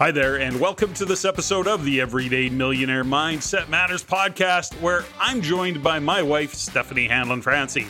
Hi there, and welcome to this episode of the Everyday Millionaire Mindset Matters podcast, where I'm joined by my wife, Steffany Hanlon Francey.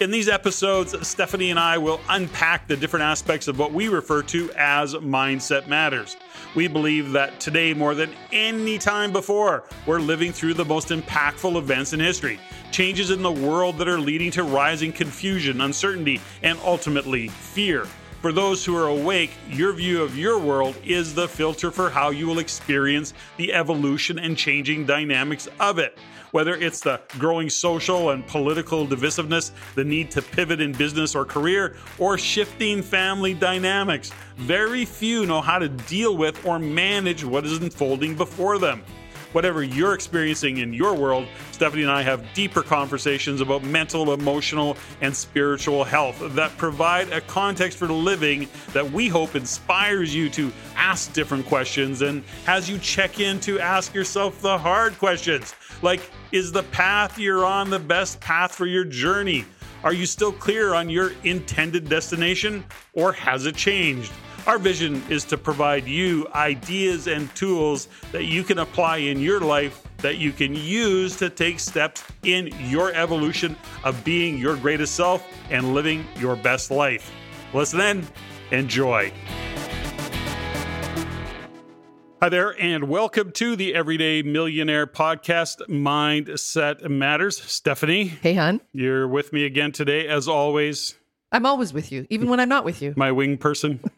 In these episodes, Steffany and I will unpack the different aspects of what we refer to as mindset matters. We believe that today, more than any time before, we're living through the most impactful events in history. Changes in the world that are leading to rising confusion, uncertainty, and ultimately fear. For those who are awake, your view of your world is the filter for how you will experience the evolution and changing dynamics of it. Whether it's the growing social and political divisiveness, the need to pivot in business or career, or shifting family dynamics, very few know how to deal with or manage what is unfolding before them whatever you're experiencing in your world, Steffany and I have deeper conversations about mental, emotional, and spiritual health that provide a context for living that we hope inspires you to ask different questions and has you check in to ask yourself the hard questions like, is the path you're on the best path for your journey? Are you still clear on your intended destination or has it changed? Our vision is to provide you ideas and tools that you can apply in your life that you can use to take steps in your evolution of being your greatest self and living your best life. Listen in, enjoy. Hi there, and welcome to the Everyday Millionaire Podcast Mindset Matters. Steffany. Hey, hon. You're with me again today, as always. I'm always with you, even when I'm not with you. My wing person.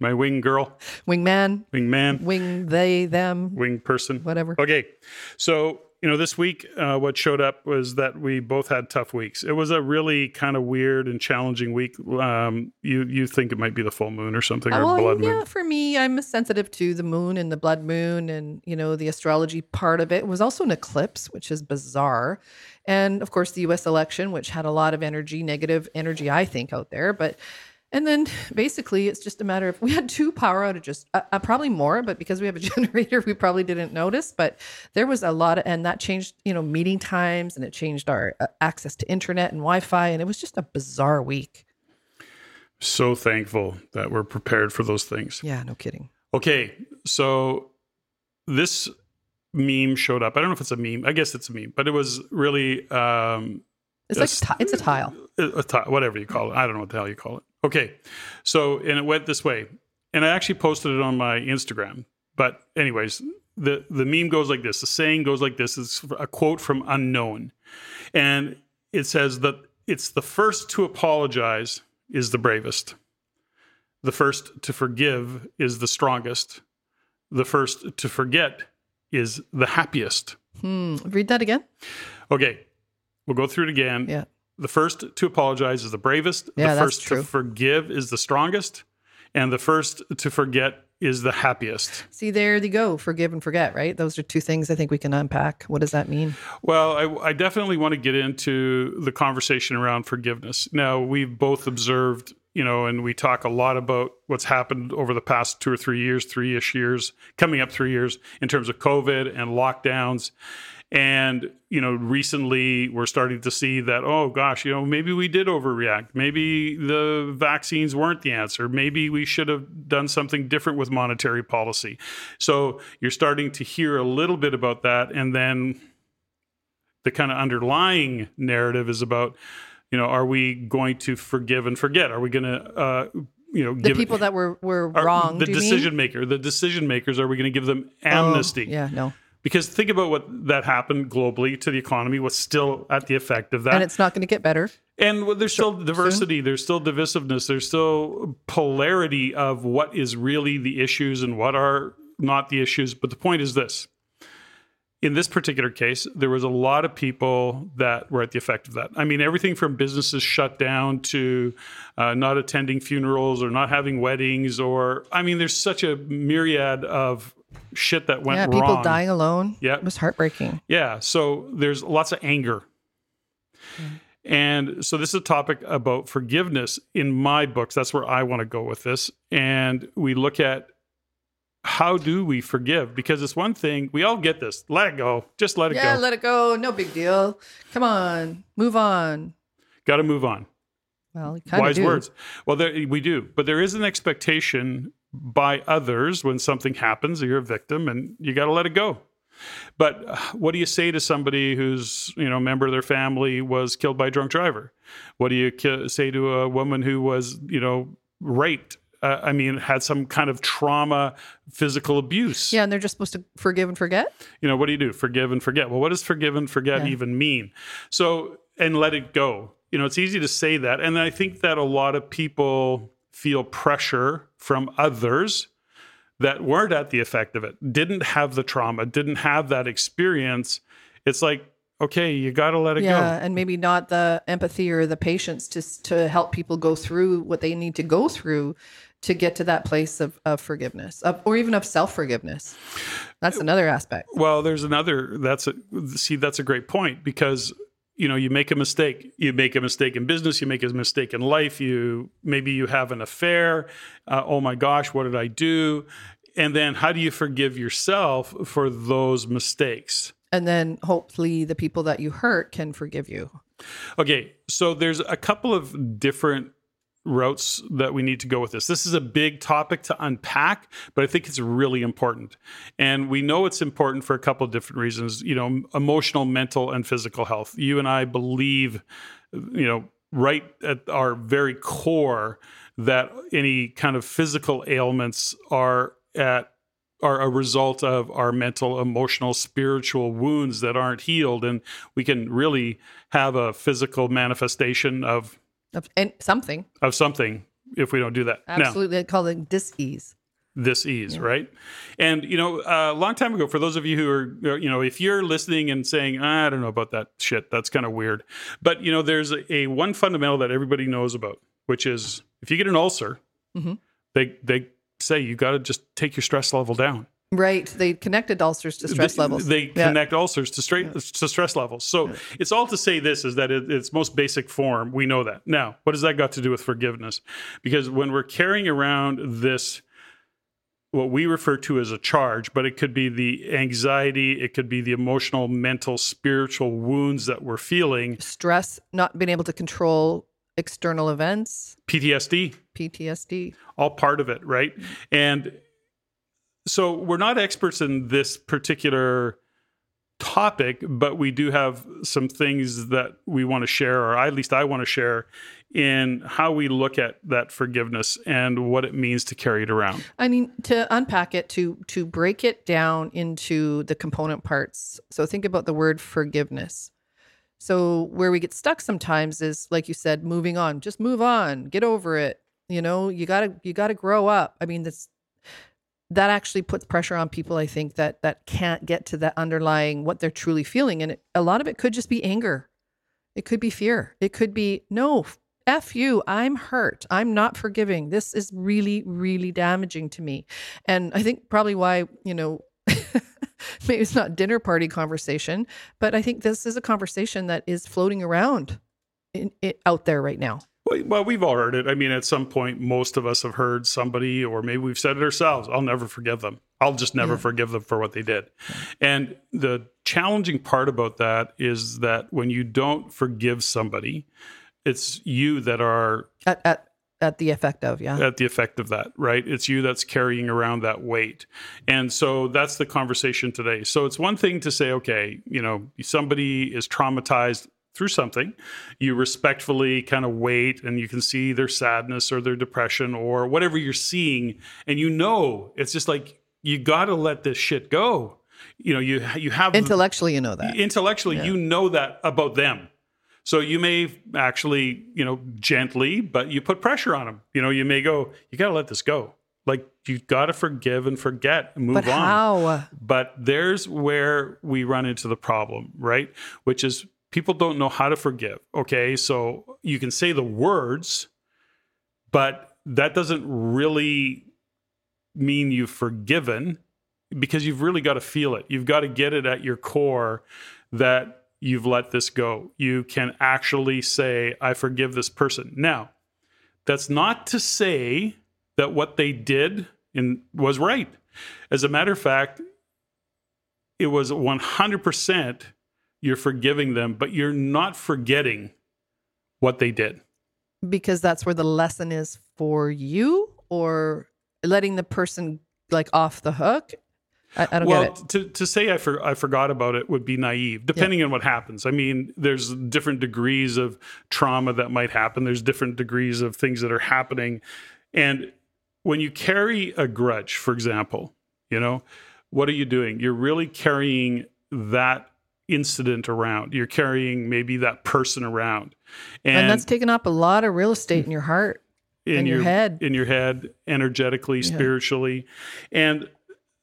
My wing girl. wing man, wing man, Wing they, them. Wing person. Whatever. Okay. So, you know, this week, uh, what showed up was that we both had tough weeks. It was a really kind of weird and challenging week. Um, you you think it might be the full moon or something, or well, blood yeah, moon? for me, I'm sensitive to the moon and the blood moon and, you know, the astrology part of it. It was also an eclipse, which is bizarre. And of course, the US election, which had a lot of energy, negative energy, I think, out there. But and then basically, it's just a matter of we had two power outages, uh, uh, probably more, but because we have a generator, we probably didn't notice. But there was a lot of, and that changed, you know, meeting times and it changed our uh, access to internet and Wi Fi. And it was just a bizarre week. So thankful that we're prepared for those things. Yeah, no kidding. Okay. So this meme showed up. I don't know if it's a meme. I guess it's a meme, but it was really um, It's a like, ti- it's a tile. a, a ti- whatever you call it. I don't know what the hell you call it. Okay. So, and it went this way. And I actually posted it on my Instagram. But, anyways, the, the meme goes like this. The saying goes like this. It's a quote from Unknown. And it says that it's the first to apologize is the bravest, the first to forgive is the strongest, the first to forget is the happiest. Hmm. Read that again. Okay. We'll go through it again Yeah. The first to apologize is the bravest. Yeah, the first to forgive is the strongest. And the first to forget is the happiest. See, there you go. Forgive and forget, right? Those are two things I think we can unpack. What does that mean? Well, I, I definitely want to get into the conversation around forgiveness. Now, we've both observed, you know, and we talk a lot about what's happened over the past two or three years, three ish years, coming up three years in terms of COVID and lockdowns. And, you know, recently we're starting to see that, oh gosh, you know, maybe we did overreact. Maybe the vaccines weren't the answer. Maybe we should have done something different with monetary policy. So you're starting to hear a little bit about that. And then the kind of underlying narrative is about, you know, are we going to forgive and forget? Are we going to, uh, you know, The people that were were are- wrong. the decision maker, the decision makers, are we going to give them Oh, amnesty? yeah, no. Because think about what that happened globally to the economy, was still at the effect of that. And it's not going to get better. And there's still diversity, there's still divisiveness, there's still polarity of what is really the issues and what are not the issues. But the point is this in this particular case, there was a lot of people that were at the effect of that. I mean, everything from businesses shut down to uh, not attending funerals or not having weddings, or I mean, there's such a myriad of shit that went yeah, wrong. people dying alone. Yeah. It was heartbreaking. Yeah. So there's lots of anger. Mm. And so this is a topic about forgiveness in my books. That's where I want to go with this. And we look at how do we forgive? Because it's one thing, we all get this. Let it go. Just let it Yeah, go. Yeah, let it go. No big deal. Come on, move on. Got to move on. Well, of Wise do. words. Well, there, we do. But there is an expectation by others when something happens, you're a victim and you got to let it go. But uh, what do you say to somebody who's, you know, a member of their family was killed by a drunk driver? What do you ki- say to a woman who was, you know, raped? Uh, I mean, had some kind of trauma, physical abuse. Yeah, and they're just supposed to forgive and forget. You know, what do you do? Forgive and forget. Well, what does forgive and forget Yeah. even mean? So, and let it go. You know, it's easy to say that. And I think that a lot of people feel pressure from others that weren't at the effect of it, didn't have the trauma, didn't have that experience. It's like, okay, you got to let it go. yeah, and maybe not the empathy or the patience to to help people go through what they need to go through to get to that place of, of forgiveness, of, or even of self forgiveness. That's another aspect. Well, there's another, that's a, see, that's a great point because, you know, you make a mistake. You make a mistake in business, you make a mistake in life, you, maybe you have an affair. Uh, oh my gosh, what did I do? And then how do you forgive yourself for those mistakes? And then hopefully the people that you hurt can forgive you. Okay, so there's a couple of different routes that we need to go with this. This is a big topic to unpack, but I think it's really important. And we know it's important for a couple of different reasons, you know, emotional, mental, and physical health. You and I believe, you know, right at our very core that any kind of physical ailments are at are a result of our mental, emotional, spiritual wounds that aren't healed. And we can really have a physical manifestation of, Of, and something. of something if we don't do that. Now, Absolutely. They call it dis-ease. this ease, right? And, you know, a long time ago, for those of you who are, uh, you know, if you're listening and saying, ah, I don't know about that shit, that's kind of weird. But, you know, there's a, a one fundamental that everybody knows about, which is if you get an ulcer, Mhm. they, they say you got to just take your stress level down. Right. They connected ulcers to stress They- levels. They Yeah. connect ulcers to straight to stress levels. So it's all to say this is that it, its most basic form. We know that. Now, what does that got to do with forgiveness? Because when we're carrying around this, what we refer to as a charge, but it could be the anxiety, it could be the emotional, mental, spiritual wounds that we're feeling. Stress, not being able to control external events, PTSD, PTSD. all part of it, right? Mm-hmm. And so we're not experts in this particular topic, but we do have some things that we want to share, or at least I want to share, in how we look at that forgiveness and what it means to carry it around. I mean, to unpack it, to to break it down into the component parts. So think about the word forgiveness. So where we get stuck sometimes is, like you said, moving on. Just move on. Get over it. You know, you gotta you gotta grow up. I mean, that's that actually puts pressure on people. I think that that can't get to that underlying what they're truly feeling, and it, a lot of it could just be anger. It could be fear. It could be no. F you, I'm hurt. I'm not forgiving. This is really, really damaging to me. And I think probably why, you know, maybe it's not dinner party conversation, but I think this is a conversation that is floating around in, out there right now. Well, we've all heard it. I mean, at some point, most of us have heard somebody, or maybe we've said it ourselves I'll never forgive them. I'll just never Yeah. forgive them for what they did. And the challenging part about that is that when you don't forgive somebody, it's you that are At, at, at the effect of, yeah. at the effect of that, right? It's you that's carrying around that weight. And so that's the conversation today. So it's one thing to say, okay, you know, somebody is traumatized through something. You respectfully kind of wait and you can see their sadness or their depression or whatever you're seeing. And you know, it's just like, you got to let this shit go. You know, you, you have Intellectually, you know that. intellectually you know that about them so you may actually you know gently but you put pressure on them you know you may go you got to let this go like you got to forgive and forget and move But on how? but there's where we run into the problem right which is people don't know how to forgive okay so you can say the words but that doesn't really mean you've forgiven because you've really got to feel it. You've got to get it at your core that you've let this go. You can actually say, I forgive this person. Now, that's not to say that what they did in, was right. As a matter of fact, it was 100% you're forgiving them, but you're not forgetting what they did. Because that's where the lesson is for you, or letting the person like off the hook? I, I don't well, get it. to, to say I, for, I forgot about it would be naive, depending on what happens. I mean, there's different degrees of trauma that might happen. There's different degrees of things that are happening, and when you carry a grudge, for example, you know, what are you doing? You're really carrying that incident around. You're carrying maybe that person around, And, that's taking up a lot of real estate in your heart. in your head. in your head, energetically, spiritually, and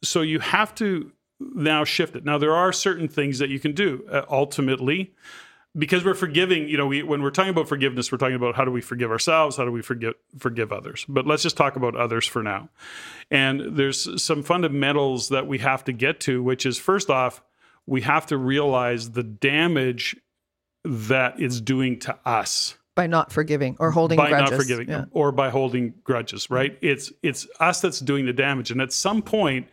so you have to now shift it. Now there are certain things that you can do uh, ultimately. Because we're forgiving, you know, we, when we're talking about forgiveness, we're talking about how do we forgive ourselves, how do we forgive forgive others. But let's just talk about others for now. And there's some fundamentals that we have to get to, which is first off, we have to realize the damage that it's doing to us by not forgiving or holding by grudges. not forgiving Yeah. or by holding grudges right it's it's us that's doing the damage and at some point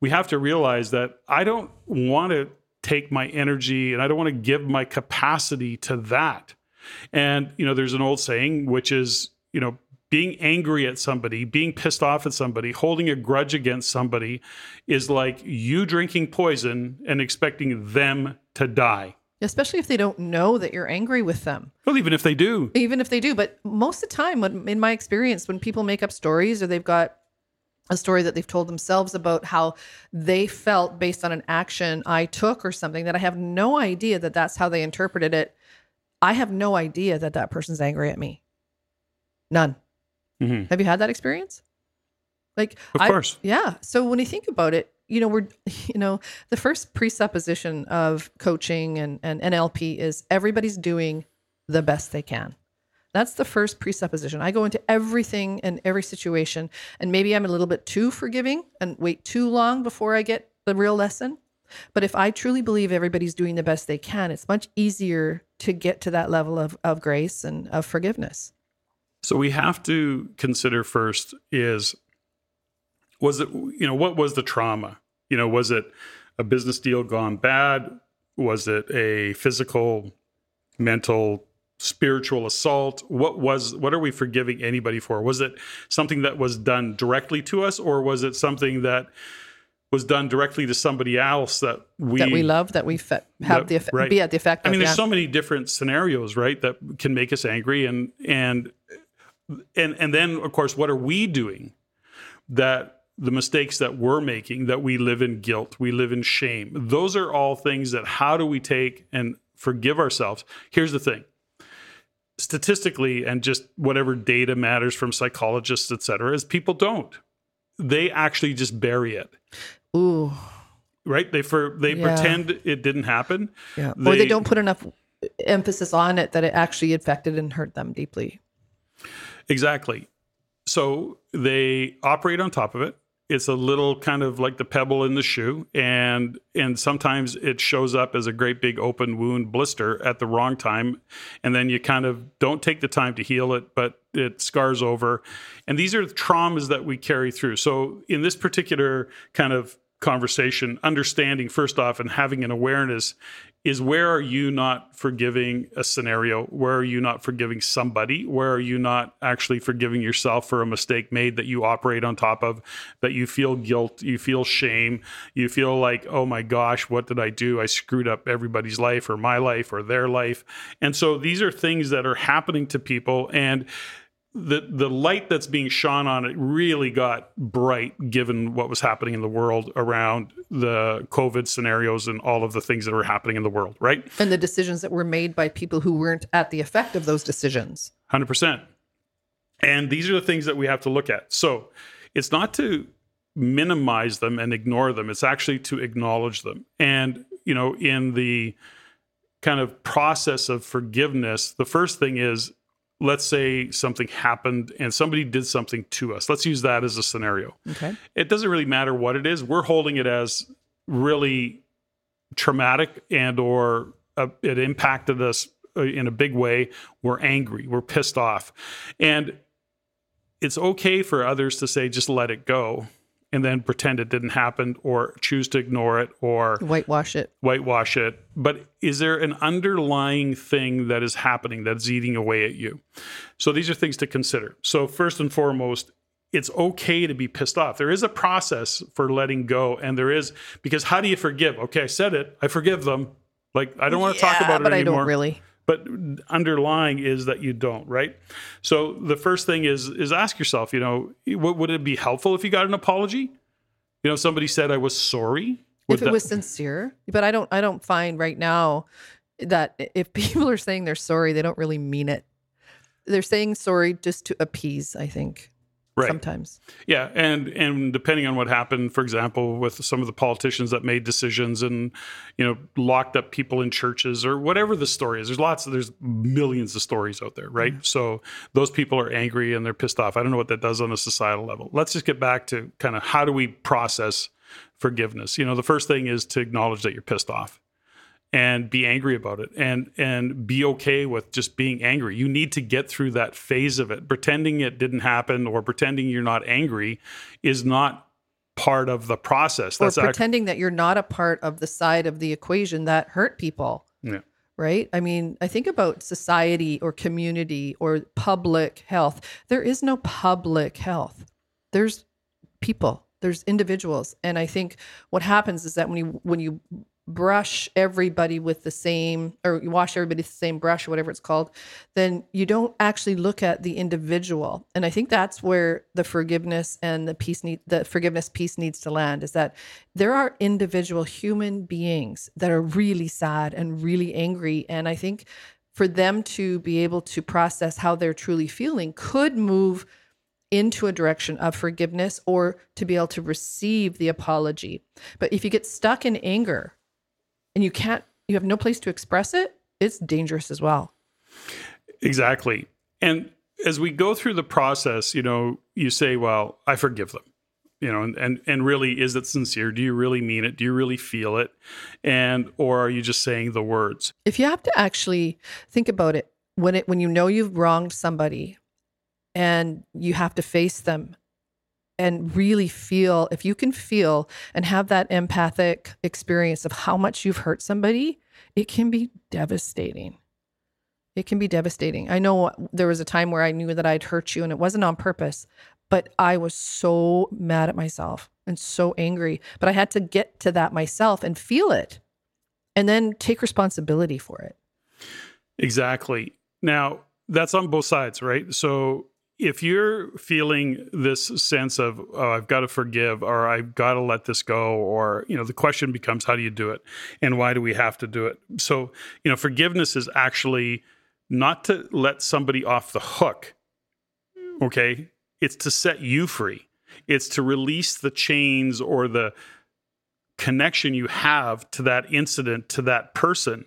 we have to realize that i don't want to take my energy and i don't want to give my capacity to that and you know there's an old saying which is you know being angry at somebody being pissed off at somebody holding a grudge against somebody is like you drinking poison and expecting them to die. Especially if they don't know that you're angry with them. well even if they do. Even if they do but most of the time when in my experience when people make up stories or they've got a story that they've told themselves about how they felt based on an action i took or something that i have no idea that that's how they interpreted it i have no idea that that person's angry at me. None Mhm. have you had that experience like of I- course yeah. So when you think about it, you know, we're, you know, the first presupposition of coaching and, and NLP is everybody's doing the best they can. That's the first presupposition. I go into everything and every situation, and maybe I'm a little bit too forgiving and wait too long before I get the real lesson. But if I truly believe everybody's doing the best they can, it's much easier to get to that level of, of grace and of forgiveness. So we have to consider first is was it you know what was the trauma? You know, was it a business deal gone bad? Was it a physical, mental, spiritual assault? What was what are we forgiving anybody for? Was it something that was done directly to us or was it something that was done directly to somebody else that we that we love, that we fe- have That- the effect, right. be at the effect I of. mean, there's yeah. so many different scenarios, right, that can make us angry, and and and and then of course, what are we doing that the mistakes that we're making that we live in guilt, we live in shame. Those are all things that how do we take and forgive ourselves? Here's the thing. Statistically, and just whatever data matters from psychologists, et cetera, is people don't. They actually just bury it, Ooh, right? They for they Yeah. pretend it didn't happen. yeah. or they don't put enough emphasis on it that it actually affected and hurt them deeply. Exactly. So they operate on top of it. It's a little kind of like the pebble in the shoe, and and sometimes it shows up as a great big open wound blister at the wrong time, and then you kind of don't take the time to heal it, but it scars over. And these are the traumas that we carry through. So in this particular kind of conversation, understanding first off and having an awareness is where are you not forgiving a scenario? Where are you not forgiving somebody? Where are you not actually forgiving yourself for a mistake made that you operate on top of, that you feel guilt, you feel shame, you feel like, oh my gosh, what did I do? I screwed up everybody's life or my life or their life. And so these are things that are happening to people. And the the light that's being shone on it really got bright given what was happening in the world around the COVID scenarios and all of the things that were happening in the world, right? And the decisions that were made by people who weren't at the effect of those decisions. 100%. And these are the things that we have to look at. So it's not to minimize them and ignore them, it's actually to acknowledge them. And, you know, in the kind of process of forgiveness, the first thing is let's say something happened and somebody did something to us. Let's use that as a scenario. Okay. It doesn't really matter what it is. We're holding it as really traumatic and or uh, it impacted us uh, in a big way. We're angry. We're pissed off. And it's okay for others to say just let it go and then pretend it didn't happen or choose to ignore it or Whitewash it. whitewash it. But is there an underlying thing that is happening that's eating away at you? So these are things to consider. So, first and foremost, it's okay to be pissed off. There is a process for letting go, and there is because how do you forgive? Okay, I said it. I forgive them. Like I don't want to talk Yeah, about it but anymore. I don't really. But underlying is that you don't, right? So the first thing is is ask yourself, you know, what would it be helpful if you got an apology? You know, somebody said I was sorry. Would if it that- was sincere but i don't i don't find right now that if people are saying they're sorry they don't really mean it they're saying sorry just to appease i think right. sometimes Yeah, and and depending on what happened, for example, with some of the politicians that made decisions and you know locked up people in churches or whatever the story is, there's lots of there's millions of stories out there, right? So those people are angry and they're pissed off. I don't know what that does on a societal level. Let's just get back to kind of how do we process forgiveness? You know, the first thing is to acknowledge that you're pissed off and be angry about it and and be okay with just being angry. You need to get through that phase of it. Pretending it didn't happen or pretending you're not angry is not part of the process. or That's act- pretending that you're not a part of the side of the equation that hurt people yeah. right i mean i think about society or community or public health there is no public health there's people there's individuals and i think what happens is that when you when you brush everybody with the same or you wash everybody with the same brush or whatever it's called then you don't actually look at the individual and i think that's where the forgiveness and the peace need the forgiveness piece needs to land is that there are individual human beings that are really sad and really angry and i think for them to be able to process how they're truly feeling could move into a direction of forgiveness or to be able to receive the apology. But if you get stuck in anger and you can't, you have no place to express it, it's dangerous as well. Exactly. And as we go through the process, you know, you say, well, I forgive them. You know, and, and and really is it sincere? Do you really mean it? Do you really feel it? And or are you just saying the words? If you have to actually think about it, when it when you know you've wronged somebody and you have to face them and really feel if you can feel and have that empathic experience of how much you've hurt somebody, it can be devastating. It can be devastating. I know there was a time where I knew that I'd hurt you and it wasn't on purpose, but I was so mad at myself and so angry. But I had to get to that myself and feel it and then take responsibility for it. Exactly. Now, that's on both sides, right? So if you're feeling this sense of oh, I've got to forgive or I've got to let this go or you know the question becomes how do you do it and why do we have to do it? So, you know, forgiveness is actually not to let somebody off the hook. Okay? It's to set you free. It's to release the chains or the connection you have to that incident to that person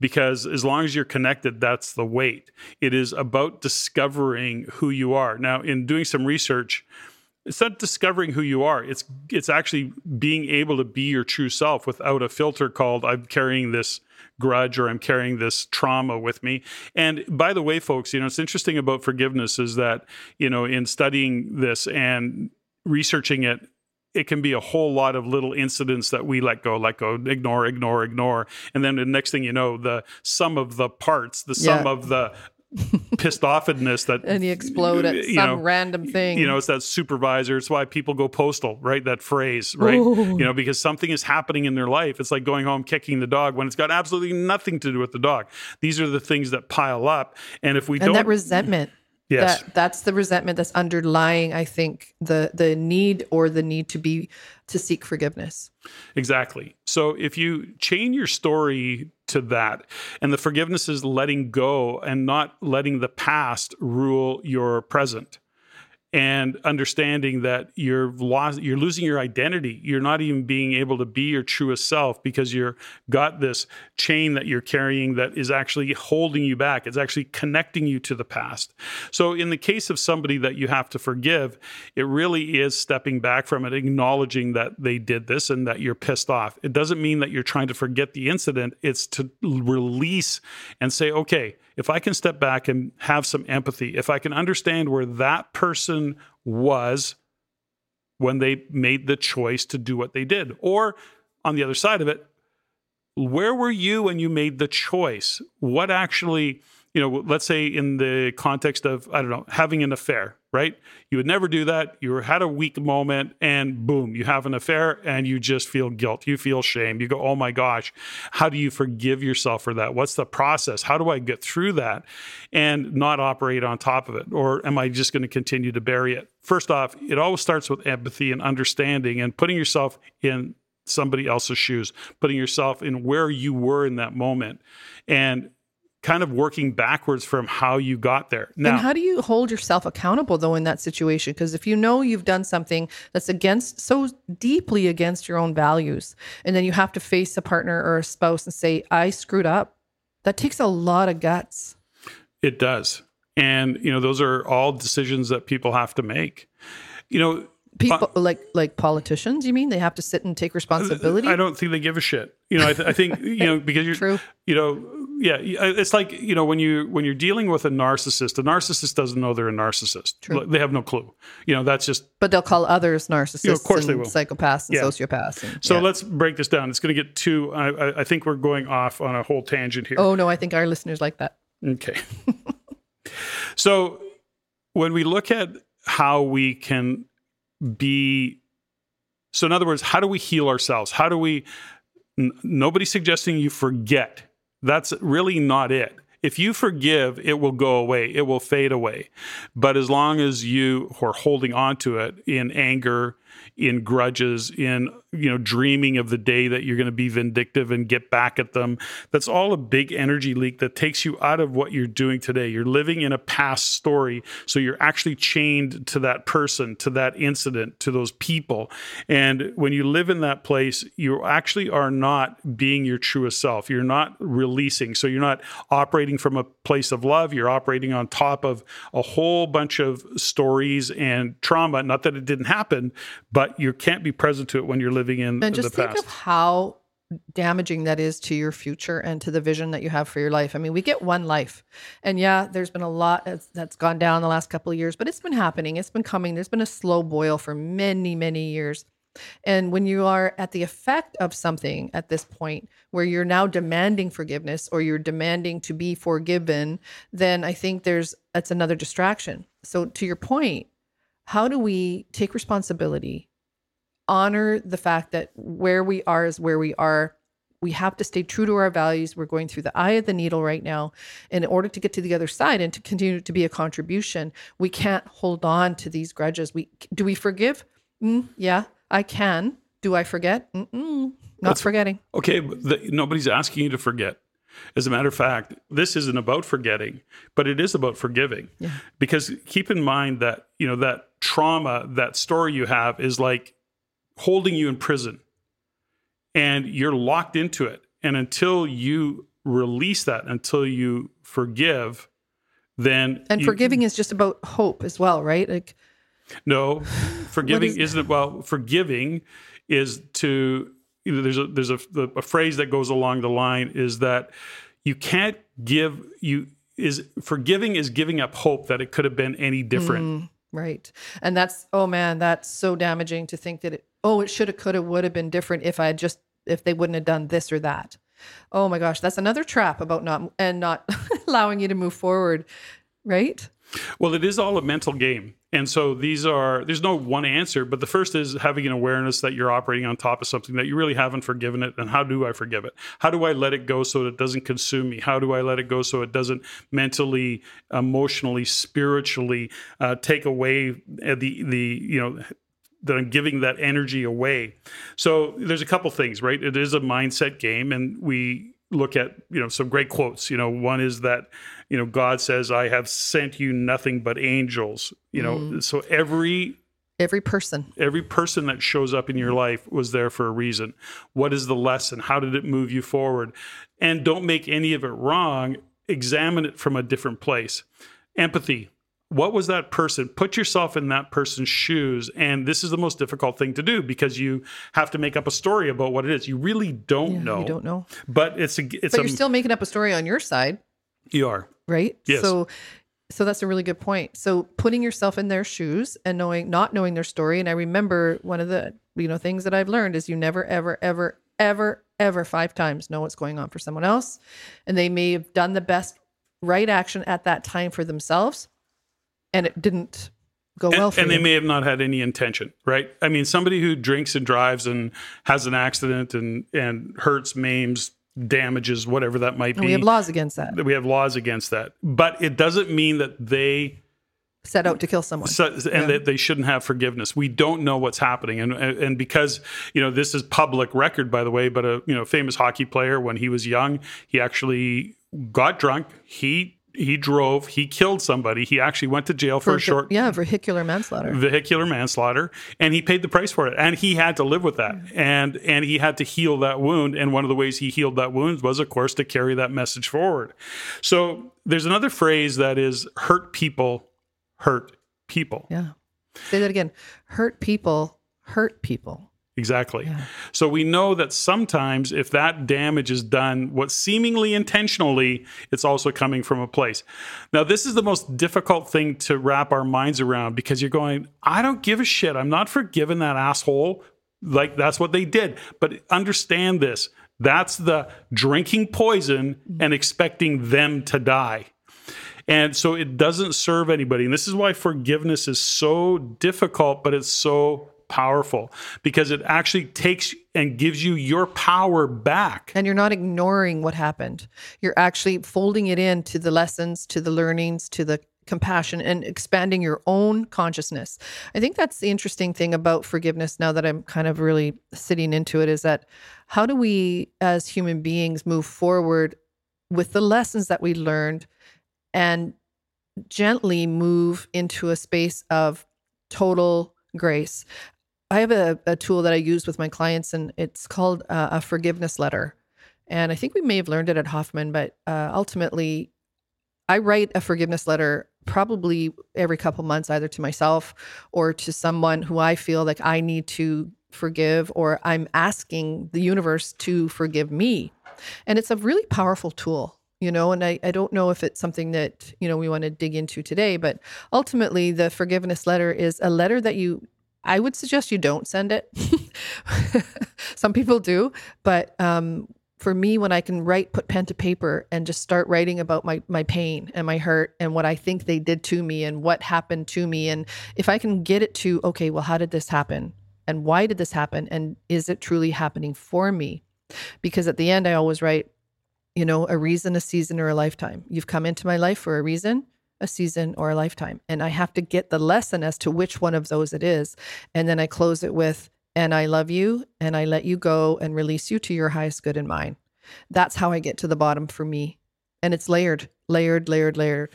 because as long as you're connected that's the weight. It is about discovering who you are. Now in doing some research it's not discovering who you are. It's it's actually being able to be your true self without a filter called i'm carrying this grudge or i'm carrying this trauma with me. And by the way folks you know it's interesting about forgiveness is that you know in studying this and researching it it can be a whole lot of little incidents that we let go, let go, ignore, ignore, ignore. And then the next thing you know, the sum of the parts, the sum Yeah. of the pissed offness that And you explode at you some know, random thing. You know, it's that supervisor. It's why people go postal, right? That phrase, right? Ooh. You know, because something is happening in their life. It's like going home kicking the dog when it's got absolutely nothing to do with the dog. These are the things that pile up. And if we and don't, that resentment. Yes, That that's the resentment that's underlying, I think, the the need or the need to be to seek forgiveness. Exactly. So if you chain your story to that, and the forgiveness is letting go and not letting the past rule your present, and understanding that you're lost, you're losing your identity. You're not even being able to be your truest self because you're got this chain that you're carrying that is actually holding you back. It's actually connecting you to the past. So in the case of somebody that you have to forgive, it really is stepping back from it, acknowledging that they did this and that you're pissed off. It doesn't mean that you're trying to forget the incident. It's to release and say, okay, if I can step back and have some empathy, if I can understand where that person was when they made the choice to do what they did, or on the other side of it, where were you when you made the choice? What actually, you know, let's say in the context of, I don't know, having an affair, right? You would never do that. You had a weak moment and boom, you have an affair and you just feel guilt. You feel shame. You go, oh my gosh, how do you forgive yourself for that? What's the process? How do I get through that and not operate on top of it? Or am I just going to continue to bury it? First off, it always starts with empathy and understanding and putting yourself in somebody else's shoes, putting yourself in where you were in that moment. And kind of working backwards from how you got there. Now, and how do you hold yourself accountable though in that situation? Because if you know you've done something that's against so deeply against your own values, and then you have to face a partner or a spouse and say, I screwed up, that takes a lot of guts. It does. And, you know, those are all decisions that people have to make. You know, people uh, like like politicians you mean they have to sit and take responsibility i don't think they give a shit you know i, th- I think you know because you're True. you know yeah, it's like you know when you when you're dealing with a narcissist, a narcissist doesn't know they're a narcissist. True. They have no clue. You know that's just. But they'll call others narcissists. You know, of course they will. Psychopaths and yeah. sociopaths. And, so yeah. let's break this down. It's going to get too. I, I think we're going off on a whole tangent here. Oh no, I think our listeners like that. Okay. so when we look at how we can be, so in other words, how do we heal ourselves? How do we? N- nobody's suggesting you forget that's really not it. If you forgive, it will go away, it will fade away. But as long as you are holding on to it in anger, in grudges, in you know dreaming of the day that you're going to be vindictive and get back at them. That's all a big energy leak that takes you out of what you're doing today. You're living in a past story, so you're actually chained to that person, to that incident, to those people. And when you live in that place, you actually are not being your truest self. You're not releasing. So you're not operating from a place of love. You're operating on top of a whole bunch of stories and trauma. Not that it didn't happen, but you can't be present to it when you're living in and just think past. of how damaging that is to your future and to the vision that you have for your life. I mean, we get one life. And yeah, there's been a lot that's, that's gone down the last couple of years, but it's been happening. It's been coming. There's been a slow boil for many, many years. And when you are at the effect of something at this point where you're now demanding forgiveness or you're demanding to be forgiven, then I think there's that's another distraction. So to your point, how do we take responsibility, honor the fact that where we are is where we are? We have to stay true to our values. We're going through the eye of the needle right now. And in order to get to the other side and to continue to be a contribution, we can't hold on to these grudges. We do we forgive? Mm, yeah, I can. Do I forget? Mm-mm, not That's, forgetting. Okay, the, nobody's asking you to forget. As a matter of fact, this isn't about forgetting, but it is about forgiving. Yeah. Because keep in mind that, you know, that trauma, that story you have is like holding you in prison and you're locked into it. And until you release that, until you forgive, then and you, forgiving is just about hope as well, right? Like no, forgiving is, isn't well. Forgiving is to you know, there's a there's a, a phrase that goes along the line is that you can't give you is forgiving is giving up hope that it could have been any different. Mm, right. And that's oh man, that's so damaging to think that it oh it should have could have would have been different if I had just if they wouldn't have done this or that. Oh my gosh, that's another trap about not and not allowing you to move forward, right? Well, it is all a mental game. And so these are, there's no one answer, but the first is having an awareness that you're operating on top of something that you really haven't forgiven it. And how do I forgive it? How do I let it go so that it doesn't consume me? How do I let it go so it doesn't mentally, emotionally, spiritually uh, take away uh, the, the, you know, that I'm giving that energy away. So there's a couple things, right? It is a mindset game, and we look at you know some great quotes. You know, one is that you know, God says, I have sent you nothing but angels. You know, mm. so every every person. every person that shows up in your life was there for a reason. What is the lesson? How did it move you forward? And don't make any of it wrong. Examine it from a different place. Empathy. What was that person? Put yourself in that person's shoes. And this is the most difficult thing to do because you have to make up a story about what it is. You really don't yeah, know. you don't know. But it's a it's but a, you're still making up a story on your side. You are right? Yes. So so that's a really good point. So putting yourself in their shoes and knowing not knowing their story and I remember one of the you know things that I've learned is you never ever ever ever ever five times know what's going on for someone else and they may have done the best right action at that time for themselves and it didn't go well and, for and you. they may have not had any intention, right? I mean, somebody who drinks and drives and has an accident and and hurts, maims, damages, whatever that might And be. we have laws against that. we have laws against that, but it doesn't mean that they Set out to kill someone. so, and Yeah. that they shouldn't have forgiveness. We don't know what's happening, and and because you know this is public record, by the way. But a you know famous hockey player when he was young, he actually got drunk. He he drove. He killed somebody. He actually went to jail for, a short yeah, vehicular manslaughter. vehicular manslaughter and he paid the price for it and he had to live with that mm. and and he had to heal that wound and one of the ways he healed that wound was of course to carry that message forward so there's another phrase that is hurt people hurt people Yeah. Say that again. Hurt people hurt people. Exactly. So we know that sometimes if that damage is done what seemingly intentionally it's also coming from a place. Now this is the most difficult thing to wrap our minds around because you're going i don't give a shit. I'm not forgiving that asshole. Like that's what they did. But understand this. That's the drinking poison mm-hmm. and expecting them to die. And so it doesn't serve anybody. And this is why forgiveness is so difficult, but it's so powerful because it actually takes and gives you your power back. And you're not ignoring what happened. You're actually folding it into the lessons, to the learnings, to the compassion and expanding your own consciousness. I think that's the interesting thing about forgiveness now that I'm kind of really sitting into it is that how do we as human beings move forward with the lessons that we learned and gently move into a space of total grace. I have a, a tool that I use with my clients, and it's called uh, a forgiveness letter. And I think we may have learned it at Hoffman, but uh, ultimately, I write a forgiveness letter probably every couple months, either to myself or to someone who I feel like I need to forgive, or I'm asking the universe to forgive me. And it's a really powerful tool you know and I, I don't know if it's something that you know we want to dig into today but ultimately the forgiveness letter is a letter that you i would suggest you don't send it. Some people do but um, for me when i can write put pen to paper and just start writing about my my pain and my hurt and what i think they did to me and what happened to me and if i can get it to okay well how did this happen? And why did this happen? And is it truly happening for me? Because at the end i always write you know, a reason, a season, or a lifetime. You've come into my life for a reason, a season, or a lifetime. And I have to get the lesson as to which one of those it is. And then I close it with, and I love you, and I let you go and release you to your highest good and mine. That's how I get to the bottom for me. And it's layered, layered, layered, layered.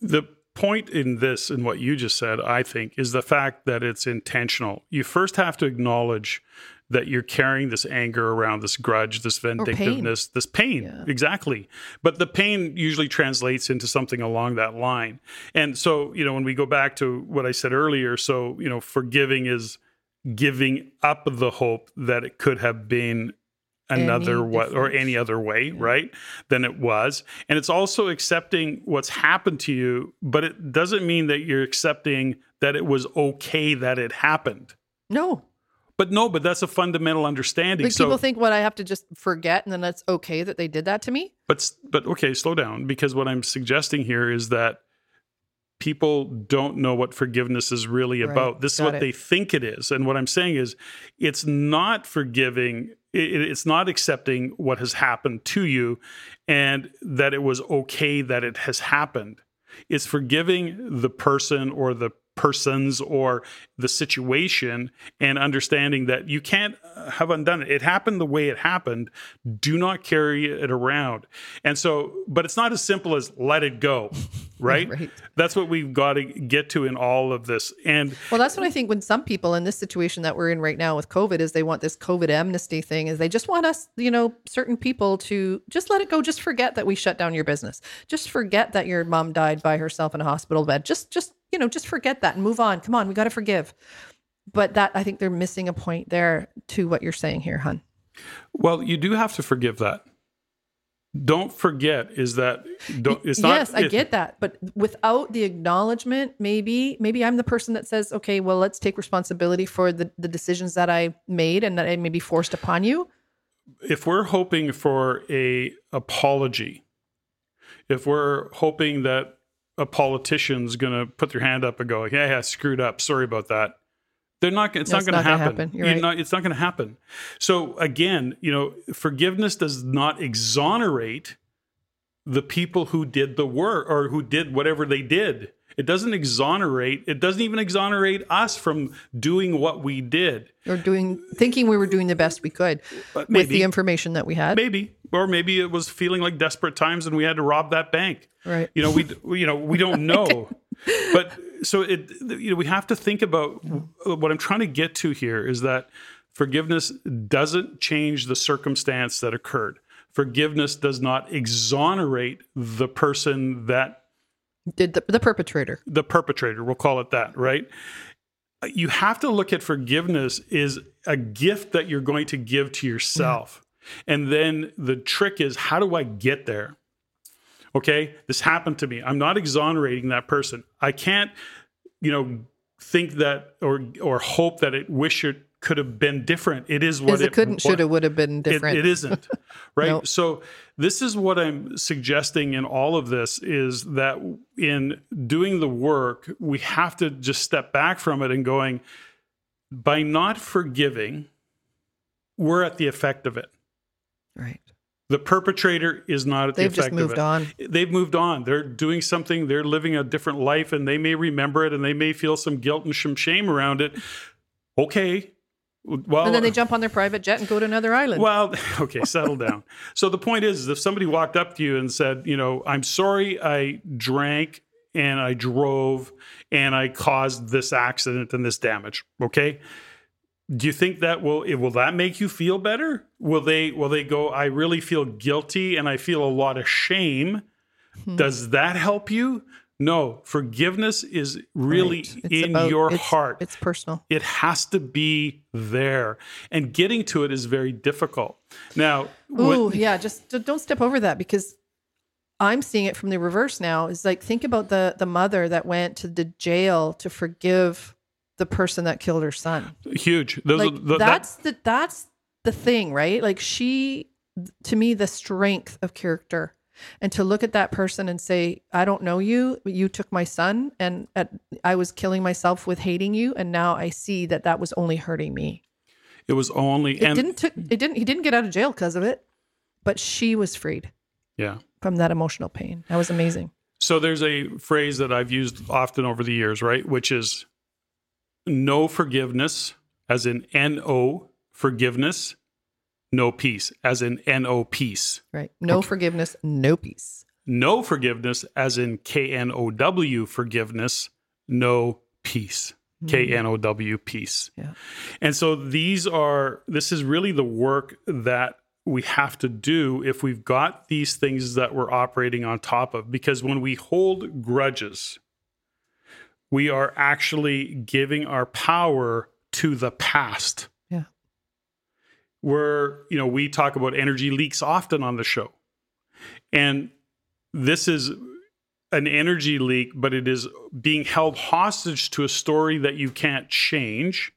The point in this and what you just said, I think, is the fact that it's intentional. You first have to acknowledge that you're carrying this anger around, this grudge, this vindictiveness, this pain. Yeah. Exactly. But the pain usually translates into something along that line. And so, you know, when we go back to what I said earlier, so, you know, forgiving is giving up the hope that it could have been another Any what or any other way right than it was and it's also accepting what's happened to you but it doesn't mean that you're accepting that it was okay that it happened No. but no but that's a fundamental understanding Like so people think what I have to just forget and then that's okay that they did that to me. but but okay slow down because what i'm suggesting here is that people don't know what forgiveness is really Right. about this is what it. they think it is and what i'm saying is it's not forgiving it, it's not accepting what has happened to you and that it was okay that it has happened. It's forgiving the person or the persons or the situation and understanding that you can't uh, have undone it. It happened the way it happened. Do not carry it around. And so, but it's not as simple as let it go, right? Right. That's what we've got to get to in all of this. And Well, that's what I think when some people in this situation that we're in right now with COVID is they want this COVID amnesty thing is they just want us, you know, certain people to just let it go, just forget that we shut down your business. Just forget that your mom died by herself in a hospital bed. Just just, you know, just forget that and move on. Come on, we got to forgive. But that I think they're missing a point there to what you're saying here, hun. well, you do have to forgive that. Don't forget is that don't, it's not. yes, I it- get that, but without the acknowledgement, maybe maybe I'm the person that says, "Okay, well, let's take responsibility for the the decisions that I made and that I maybe forced upon you." if we're hoping for a apology, if we're hoping that a politician's going to put their hand up and go, "Yeah, yeah, screwed up. Sorry about that." They're not. It's No, not going to gonna happen. happen. Right. not- it's not going to happen. So again, you know, forgiveness does not exonerate the people who did the work or who did whatever they did. It doesn't exonerate. It doesn't even exonerate us from doing what we did. Or doing, thinking we were doing the best we could But with the information that we had. maybe, or maybe it was feeling like desperate times and we had to rob that bank. Right. You know, we we- you know we don't know, but so it you know we have to think about what I'm trying to get to here is that forgiveness doesn't change the circumstance that occurred. Forgiveness does not exonerate the person that Did the, the perpetrator. the perpetrator we'll call it that right? Uh, you have to look at forgiveness is a gift that you're going to give to yourself. Mm-hmm. And then the trick is how do i get there? Okay this happened to me. I'm not exonerating that person. I can't you know think that or or hope that it wish it could have been different it is what Because it couldn't, should have, would have been it- different. it isn't right Nope. so this is what i'm suggesting in all of this is that in doing the work we have to just step back from it and going by not forgiving we're at the effect of it right. the perpetrator is not at They've the just effect moved of it on. they've moved on they're doing something they're living a different life and they may remember it and they may feel some guilt and some shame around it okay well And then they jump on their private jet and go to another island. well, okay, settle down. So the point is, if somebody walked up to you and said, you know, I'm sorry I drank and I drove and I caused this accident and this damage, okay? Do you think that will it, will that make you feel better? Will they will they go I really feel guilty and I feel a lot of shame? Hmm. Does that help you? No, forgiveness is really Right. In about- your it's- heart It's personal. it has to be there and getting to it is very difficult now Ooh, yeah. Just don't step over that because I'm seeing it from the reverse now. Is like think about the the mother that went to the jail to forgive the person that killed her son. huge Those Like are, the, that, that's the that's the thing, right? Like she, to me, the strength of character, and to look at that person and say, "I don't know you. but You took my son, and at, I was killing myself with hating you, and now I see that that was only hurting me." it was only It and didn't took it didn't he didn't get out of jail because of it, but she was freed yeah from that emotional pain. That was amazing. so there's a phrase that i've used often over the years right which is no forgiveness as in no forgiveness no peace as in no peace Right? No forgiveness, no peace. no forgiveness as in k-n-o-w forgiveness no peace hmm. k-n-o-w peace Yeah. And so these are, this is really the work that we have to do if we've got these things that we're operating on top of. Because when we hold grudges, we are actually giving our power to the past. Where, you know, we talk about energy leaks often on the show. And this is an energy leak, but it is being held hostage to a story that you can't change.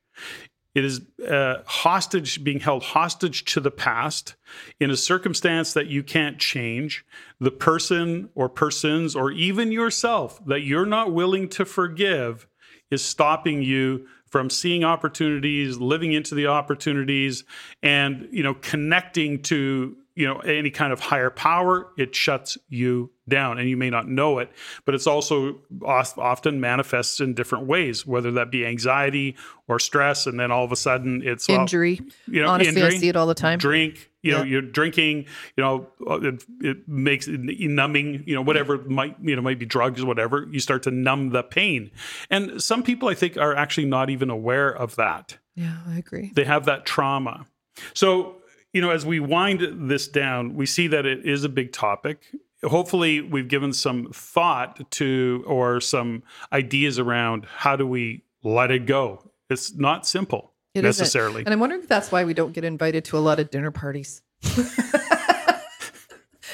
It is uh, hostage, being held hostage to the past in a circumstance that you can't change. The person or persons or even yourself that you're not willing to forgive is stopping you from seeing opportunities, living into the opportunities, and you know connecting to you know any kind of higher power. It shuts you down, and you may not know it, but it's also often manifests in different ways, whether that be anxiety or stress, and then all of a sudden it's well, Injury. you know, Honestly, injury, I see it all the time. Drink, you know, Yeah. you're drinking, you know, uh, it, it makes it numbing, you know, whatever might, you know, might be drugs, or whatever. You start to numb the pain, and some people I think are actually not even aware of that. Yeah, I agree. They have that trauma. So, you know, as we wind this down, we see that it is a big topic. Hopefully, we've given some thought to or some ideas around how do we let it go. It's not simple It isn't. necessarily. And I'm wondering if that's why we don't get invited to a lot of dinner parties.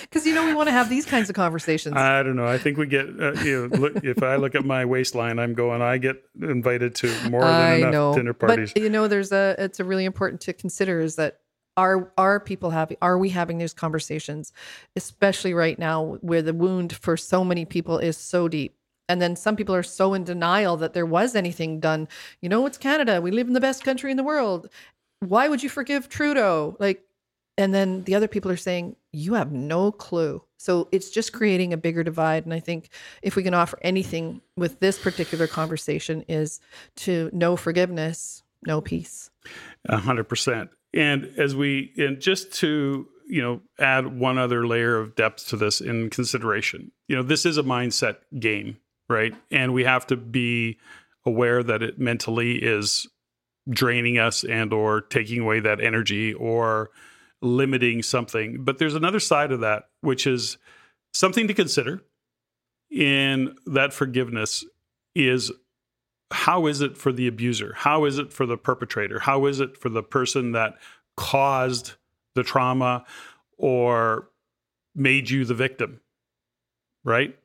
Because you know we want to have these kinds of conversations. I don't know. I think we get. Uh, you know, look, if I look at my waistline, I'm going. I get invited to more than I enough know, dinner parties. but you know, there's a. It's a really important to consider is that are are people having are we having these conversations especially right now where the wound for so many people is so deep? And then some people are so in denial that there was anything done. You know it's canada. We live in the best country in the world. Why would you forgive trudeau? Like and then the other people are saying you have no clue. So it's just creating a bigger divide. And i think if we can offer anything with this particular conversation is to no forgiveness no peace. Hundred percent and as we, and just to, you know, add one other layer of depth to this in consideration, you know, this is a mindset game, right? And we have to be aware that it mentally is draining us and or taking away that energy or limiting something. But there's another side of that, which is something to consider in that forgiveness is how is it for the abuser? How is it for the perpetrator? How is it for the person that caused the trauma or made you the victim? Right?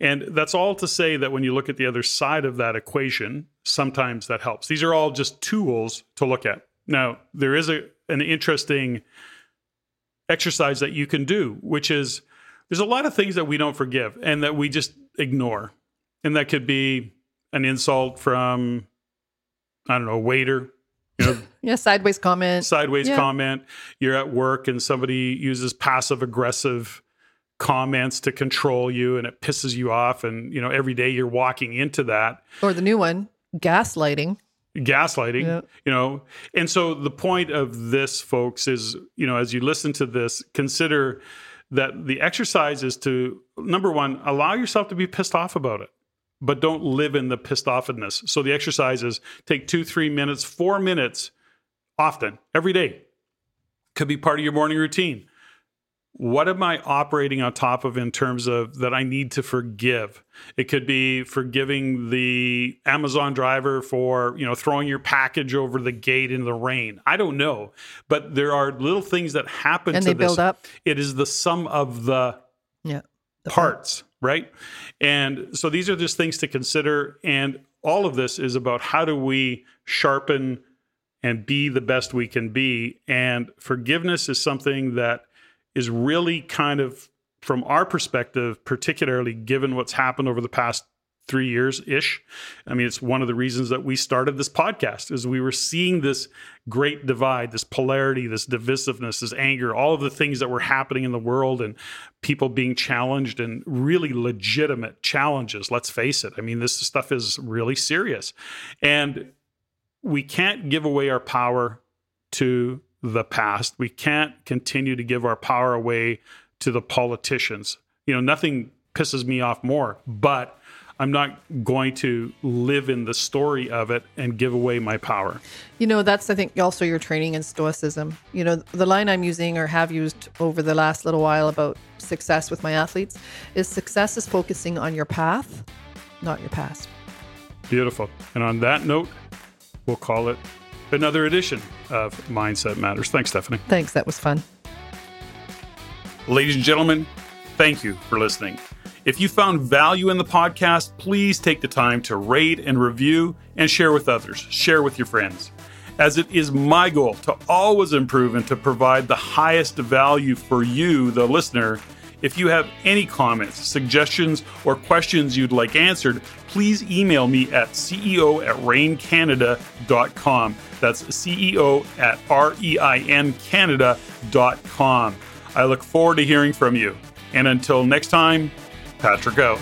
And that's all to say that when you look at the other side of that equation, sometimes that helps. These are all just tools to look at. Now, there is a, an interesting exercise that you can do, which is there's a lot of things that we don't forgive and that we just ignore. And that could be an insult from I don't know, a waiter. You know, yeah, sideways comment. Sideways yeah. comment. You're at work and somebody uses passive aggressive comments to control you and it pisses you off and you know every day you're walking into that. Or the new one, gaslighting. Gaslighting, yeah. you know. And so the point of this folks is, you know, as you listen to this, consider that the exercise is to number 1, allow yourself to be pissed off about it but don't live in the pissed offness. So the exercises take two, three minutes, four minutes often, every day. Could be part of your morning routine. What am I operating on top of in terms of that I need to forgive? It could be forgiving the Amazon driver for, you know, throwing your package over the gate in the rain. I don't know. But there are little things that happen and to they this. build up. It is the sum of the yeah parts, right? And so these are just things to consider. And all of this is about how do we sharpen and be the best we can be. And forgiveness is something that is really kind of, from our perspective, particularly given what's happened over the past three years ish. I mean, it's one of the reasons that we started this podcast is we were seeing this great divide, this polarity, this divisiveness, this anger, all of the things that were happening in the world and people being challenged and really legitimate challenges. Let's face it. I mean, this stuff is really serious. And we can't give away our power to the past. We can't continue to give our power away to the politicians. You know, nothing pisses me off more, but I'm not going to live in the story of it and give away my power. You know, that's, I think, also your training in Stoicism. You know, the line I'm using or have used over the last little while about success with my athletes is success is focusing on your path, not your past. Beautiful. And on that note, we'll call it another edition of Mindset Matters. Thanks, Steffany. Thanks. That was fun. Ladies and gentlemen, thank you for listening. If you found value in the podcast, please take the time to rate and review and share with others, share with your friends. As it is my goal to always improve and to provide the highest value for you, the listener. If you have any comments, suggestions, or questions you'd like answered, please email me at ceo at reincanada.com. That's CEO at R E I N Canada.com. I look forward to hearing from you. And until next time, Patrick out.